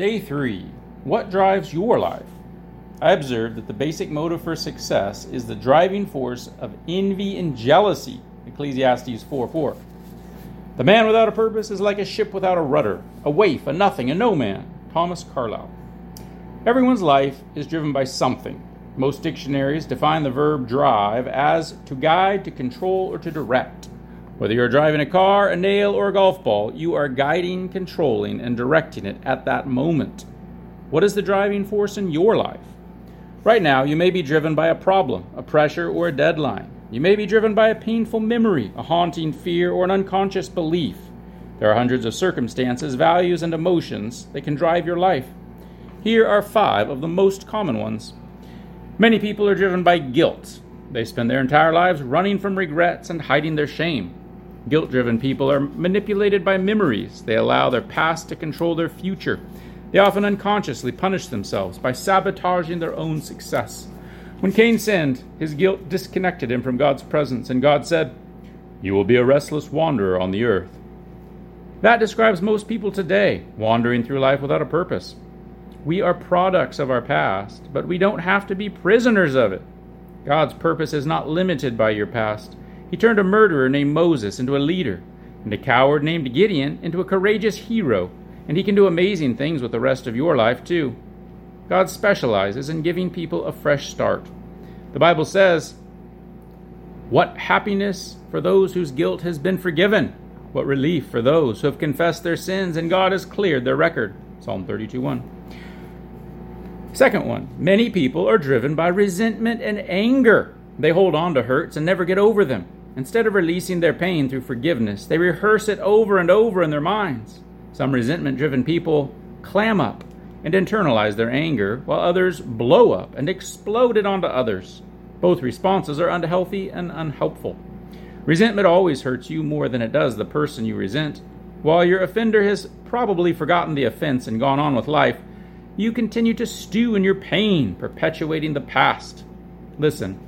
Day 3 What drives your life? I observed that the basic motive for success is the driving force of envy and jealousy. Ecclesiastes 4 4. The man without a purpose is like a ship without a rudder, a waif, a nothing, a no man. Thomas Carlyle. Everyone's life is driven by something. Most dictionaries define the verb drive as to guide, to control, or to direct. Whether you're driving a car, a nail, or a golf ball, you are guiding, controlling, and directing it at that moment. What is the driving force in your life? Right now, you may be driven by a problem, a pressure, or a deadline. You may be driven by a painful memory, a haunting fear, or an unconscious belief. There are hundreds of circumstances, values, and emotions that can drive your life. Here are five of the most common ones. Many people are driven by guilt. They spend their entire lives running from regrets and hiding their shame. Guilt driven people are manipulated by memories. They allow their past to control their future. They often unconsciously punish themselves by sabotaging their own success. When Cain sinned, his guilt disconnected him from God's presence, and God said, You will be a restless wanderer on the earth. That describes most people today, wandering through life without a purpose. We are products of our past, but we don't have to be prisoners of it. God's purpose is not limited by your past. He turned a murderer named Moses into a leader, and a coward named Gideon into a courageous hero, and he can do amazing things with the rest of your life, too. God specializes in giving people a fresh start. The Bible says, What happiness for those whose guilt has been forgiven! What relief for those who have confessed their sins and God has cleared their record. Psalm 32 1. Second one, many people are driven by resentment and anger. They hold on to hurts and never get over them. Instead of releasing their pain through forgiveness, they rehearse it over and over in their minds. Some resentment driven people clam up and internalize their anger, while others blow up and explode it onto others. Both responses are unhealthy and unhelpful. Resentment always hurts you more than it does the person you resent. While your offender has probably forgotten the offense and gone on with life, you continue to stew in your pain, perpetuating the past. Listen,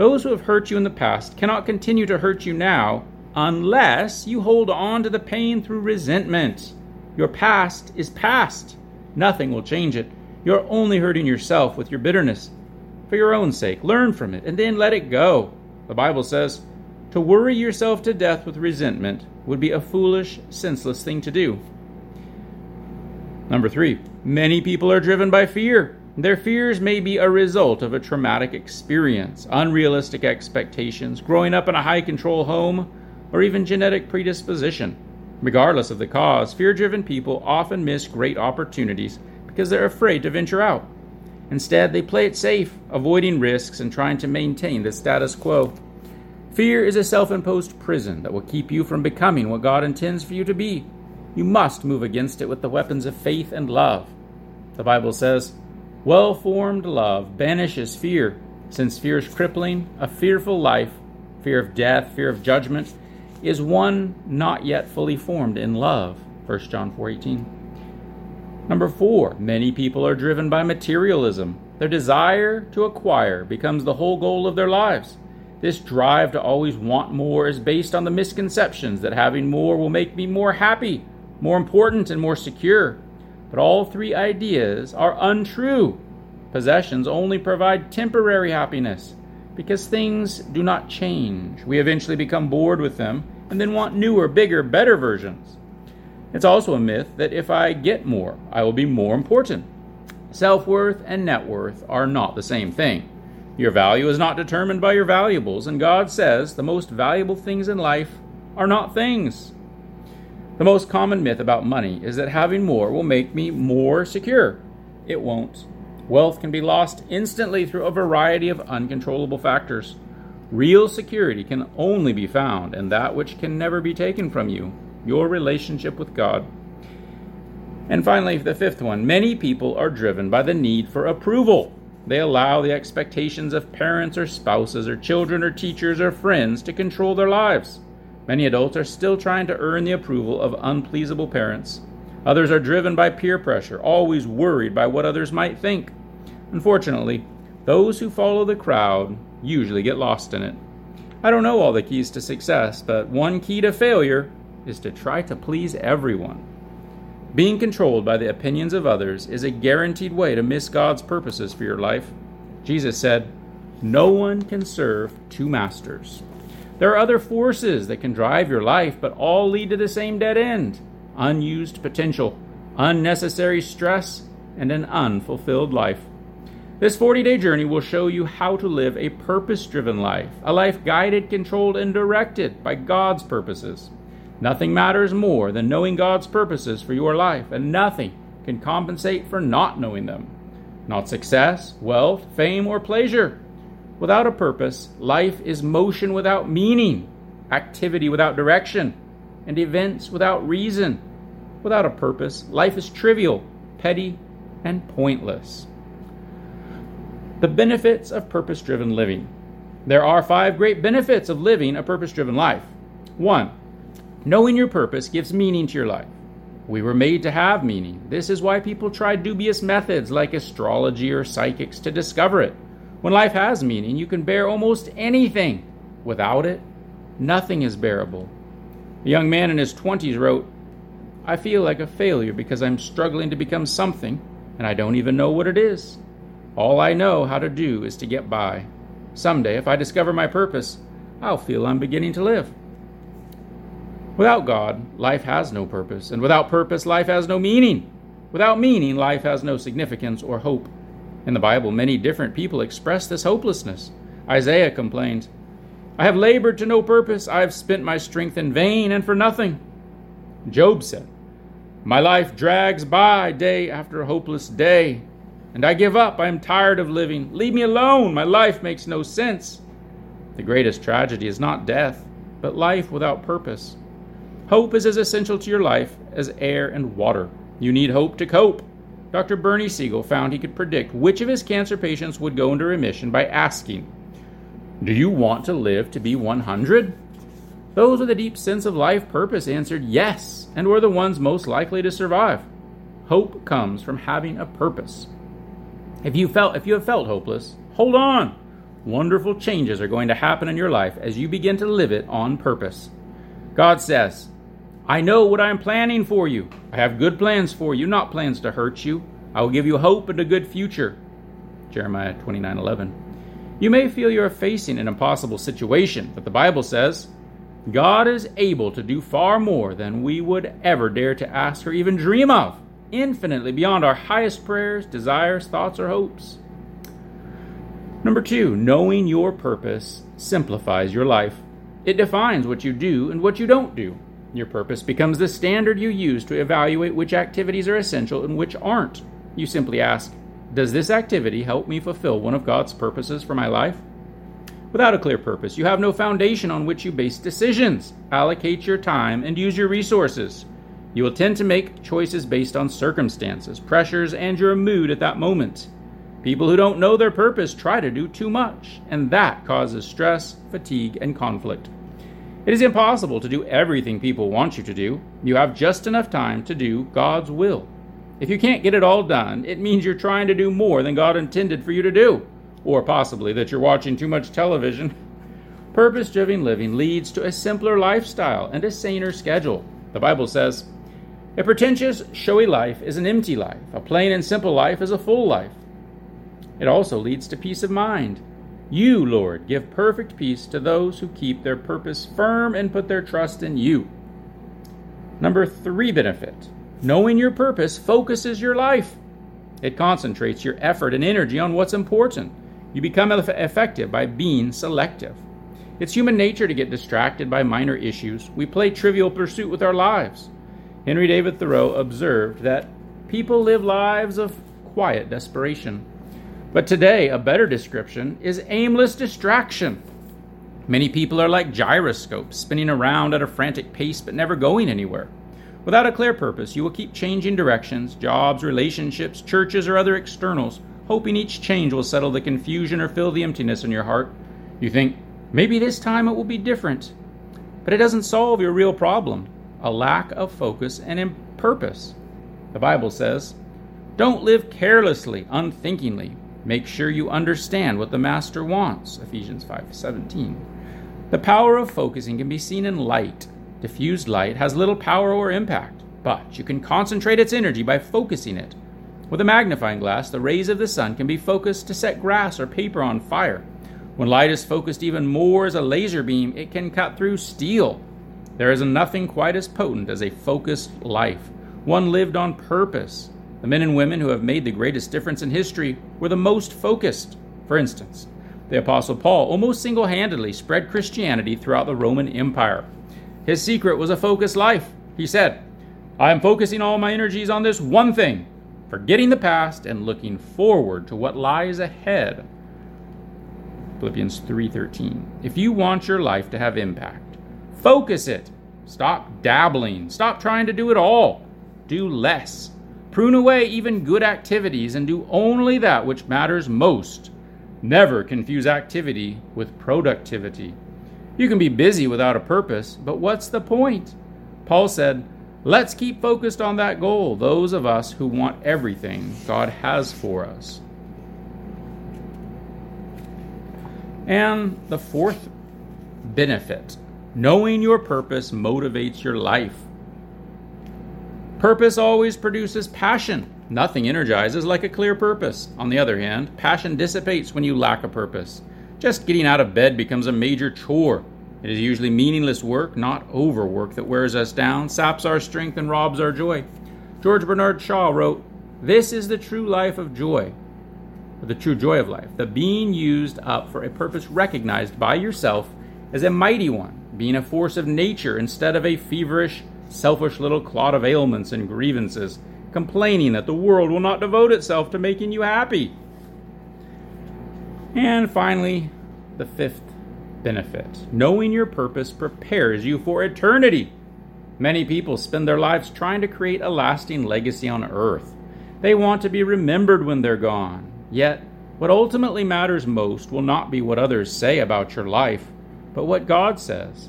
those who have hurt you in the past cannot continue to hurt you now unless you hold on to the pain through resentment. Your past is past. Nothing will change it. You're only hurting yourself with your bitterness. For your own sake, learn from it and then let it go. The Bible says, to worry yourself to death with resentment would be a foolish, senseless thing to do. Number three, many people are driven by fear. Their fears may be a result of a traumatic experience, unrealistic expectations, growing up in a high control home, or even genetic predisposition. Regardless of the cause, fear driven people often miss great opportunities because they're afraid to venture out. Instead, they play it safe, avoiding risks and trying to maintain the status quo. Fear is a self imposed prison that will keep you from becoming what God intends for you to be. You must move against it with the weapons of faith and love. The Bible says, Well formed love banishes fear, since fear is crippling, a fearful life, fear of death, fear of judgment, is one not yet fully formed in love. 1 John 4:18. Number 4, many people are driven by materialism. Their desire to acquire becomes the whole goal of their lives. This drive to always want more is based on the misconceptions that having more will make me more happy more important, and more secure. But all three ideas are untrue. Possessions only provide temporary happiness because things do not change. We eventually become bored with them and then want newer, bigger, better versions. It's also a myth that if I get more, I will be more important. Self worth and net worth are not the same thing. Your value is not determined by your valuables, and God says the most valuable things in life are not things. The most common myth about money is that having more will make me more secure. It won't. Wealth can be lost instantly through a variety of uncontrollable factors. Real security can only be found in that which can never be taken from you your relationship with God. And finally, the fifth one many people are driven by the need for approval. They allow the expectations of parents or spouses or children or teachers or friends to control their lives. Many adults are still trying to earn the approval of unpleasable parents. Others are driven by peer pressure, always worried by what others might think. Unfortunately, those who follow the crowd usually get lost in it. I don't know all the keys to success, but one key to failure is to try to please everyone. Being controlled by the opinions of others is a guaranteed way to miss God's purposes for your life. Jesus said, No one can serve two masters. There are other forces that can drive your life, but all lead to the same dead end unused potential, unnecessary stress, and an unfulfilled life. This 40 day journey will show you how to live a purpose driven life, a life guided, controlled, and directed by God's purposes. Nothing matters more than knowing God's purposes for your life, and nothing can compensate for not knowing them. Not success, wealth, fame, or pleasure. Without a purpose, life is motion without meaning, activity without direction, and events without reason. Without a purpose, life is trivial, petty, and pointless. The benefits of purpose driven living. There are five great benefits of living a purpose driven life. One, knowing your purpose gives meaning to your life. We were made to have meaning. This is why people try dubious methods like astrology or psychics to discover it. When life has meaning, you can bear almost anything. Without it, nothing is bearable. A young man in his 20s wrote, I feel like a failure because I'm struggling to become something, and I don't even know what it is. All I know how to do is to get by. Someday, if I discover my purpose, I'll feel I'm beginning to live. Without God, life has no purpose, and without purpose, life has no meaning. Without meaning, life has no significance or hope. In the Bible, many different people express this hopelessness. Isaiah complains, I have labored to no purpose, I have spent my strength in vain and for nothing. Job said, My life drags by day after hopeless day, and I give up. I am tired of living. Leave me alone. My life makes no sense. The greatest tragedy is not death, but life without purpose. Hope is as essential to your life as air and water. You need hope to cope. Dr. Bernie Siegel found he could predict which of his cancer patients would go into remission by asking, Do you want to live to be 100? Those with a deep sense of life purpose answered yes, and were the ones most likely to survive. Hope comes from having a purpose. If you felt if you have felt hopeless, hold on. Wonderful changes are going to happen in your life as you begin to live it on purpose. God says, I know what I am planning for you. I have good plans for you, not plans to hurt you. I will give you hope and a good future. Jeremiah 29:11. You may feel you are facing an impossible situation, but the Bible says, God is able to do far more than we would ever dare to ask or even dream of, infinitely beyond our highest prayers, desires, thoughts, or hopes. Number two, knowing your purpose simplifies your life. It defines what you do and what you don't do. Your purpose becomes the standard you use to evaluate which activities are essential and which aren't. You simply ask, Does this activity help me fulfill one of God's purposes for my life? Without a clear purpose, you have no foundation on which you base decisions, allocate your time, and use your resources. You will tend to make choices based on circumstances, pressures, and your mood at that moment. People who don't know their purpose try to do too much, and that causes stress, fatigue, and conflict. It is impossible to do everything people want you to do. You have just enough time to do God's will. If you can't get it all done, it means you're trying to do more than God intended for you to do, or possibly that you're watching too much television. Purpose driven living leads to a simpler lifestyle and a saner schedule. The Bible says, A pretentious, showy life is an empty life, a plain and simple life is a full life. It also leads to peace of mind. You, Lord, give perfect peace to those who keep their purpose firm and put their trust in you. Number three benefit knowing your purpose focuses your life. It concentrates your effort and energy on what's important. You become effective by being selective. It's human nature to get distracted by minor issues. We play trivial pursuit with our lives. Henry David Thoreau observed that people live lives of quiet desperation. But today, a better description is aimless distraction. Many people are like gyroscopes, spinning around at a frantic pace but never going anywhere. Without a clear purpose, you will keep changing directions, jobs, relationships, churches, or other externals, hoping each change will settle the confusion or fill the emptiness in your heart. You think, maybe this time it will be different. But it doesn't solve your real problem a lack of focus and purpose. The Bible says, Don't live carelessly, unthinkingly, Make sure you understand what the master wants. Ephesians 5:17. The power of focusing can be seen in light. Diffused light has little power or impact. but you can concentrate its energy by focusing it. With a magnifying glass, the rays of the sun can be focused to set grass or paper on fire. When light is focused even more as a laser beam, it can cut through steel. There is nothing quite as potent as a focused life, one lived on purpose. The men and women who have made the greatest difference in history were the most focused. For instance, the Apostle Paul almost single handedly spread Christianity throughout the Roman Empire. His secret was a focused life. He said, I am focusing all my energies on this one thing, forgetting the past and looking forward to what lies ahead. Philippians 3:13. If you want your life to have impact, focus it. Stop dabbling. Stop trying to do it all. Do less. Prune away even good activities and do only that which matters most. Never confuse activity with productivity. You can be busy without a purpose, but what's the point? Paul said, Let's keep focused on that goal, those of us who want everything God has for us. And the fourth benefit knowing your purpose motivates your life. Purpose always produces passion. Nothing energizes like a clear purpose. On the other hand, passion dissipates when you lack a purpose. Just getting out of bed becomes a major chore. It is usually meaningless work, not overwork, that wears us down, saps our strength, and robs our joy. George Bernard Shaw wrote, This is the true life of joy, the true joy of life, the being used up for a purpose recognized by yourself as a mighty one, being a force of nature instead of a feverish, selfish little clod of ailments and grievances, complaining that the world will not devote itself to making you happy. And finally, the fifth benefit. Knowing your purpose prepares you for eternity. Many people spend their lives trying to create a lasting legacy on earth. They want to be remembered when they're gone. Yet, what ultimately matters most will not be what others say about your life, but what God says.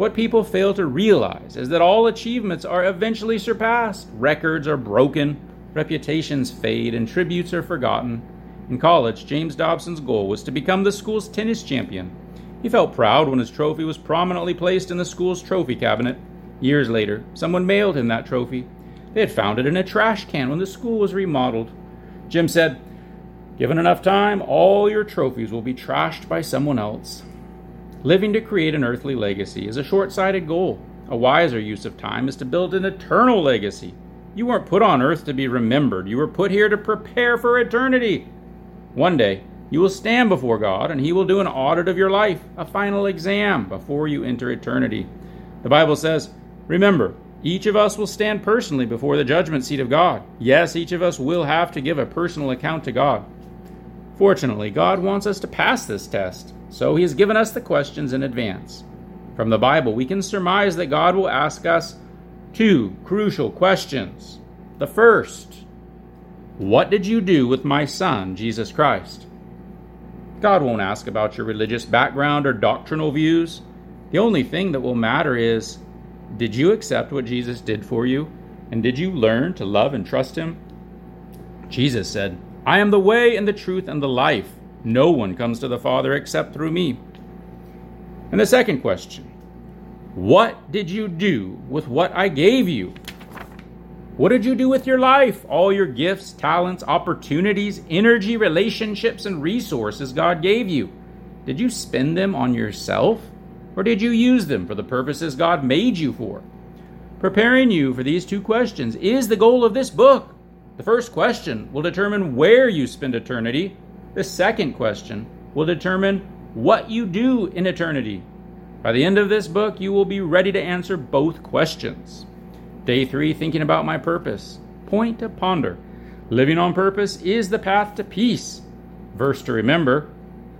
What people fail to realize is that all achievements are eventually surpassed. Records are broken, reputations fade, and tributes are forgotten. In college, James Dobson's goal was to become the school's tennis champion. He felt proud when his trophy was prominently placed in the school's trophy cabinet. Years later, someone mailed him that trophy. They had found it in a trash can when the school was remodeled. Jim said, Given enough time, all your trophies will be trashed by someone else. Living to create an earthly legacy is a short sighted goal. A wiser use of time is to build an eternal legacy. You weren't put on earth to be remembered, you were put here to prepare for eternity. One day, you will stand before God, and He will do an audit of your life, a final exam before you enter eternity. The Bible says, Remember, each of us will stand personally before the judgment seat of God. Yes, each of us will have to give a personal account to God. Fortunately, God wants us to pass this test, so He has given us the questions in advance. From the Bible, we can surmise that God will ask us two crucial questions. The first, What did you do with my Son, Jesus Christ? God won't ask about your religious background or doctrinal views. The only thing that will matter is did you accept what Jesus did for you? And did you learn to love and trust Him? Jesus said, I am the way and the truth and the life. No one comes to the Father except through me. And the second question What did you do with what I gave you? What did you do with your life? All your gifts, talents, opportunities, energy, relationships, and resources God gave you. Did you spend them on yourself? Or did you use them for the purposes God made you for? Preparing you for these two questions is the goal of this book. The first question will determine where you spend eternity. The second question will determine what you do in eternity. By the end of this book, you will be ready to answer both questions. Day three, thinking about my purpose. Point to ponder. Living on purpose is the path to peace. Verse to remember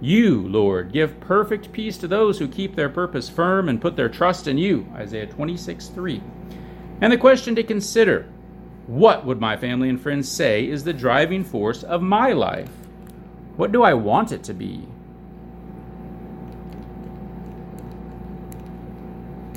You, Lord, give perfect peace to those who keep their purpose firm and put their trust in you. Isaiah 26 3. And the question to consider What would my family and friends say is the driving force of my life? What do I want it to be?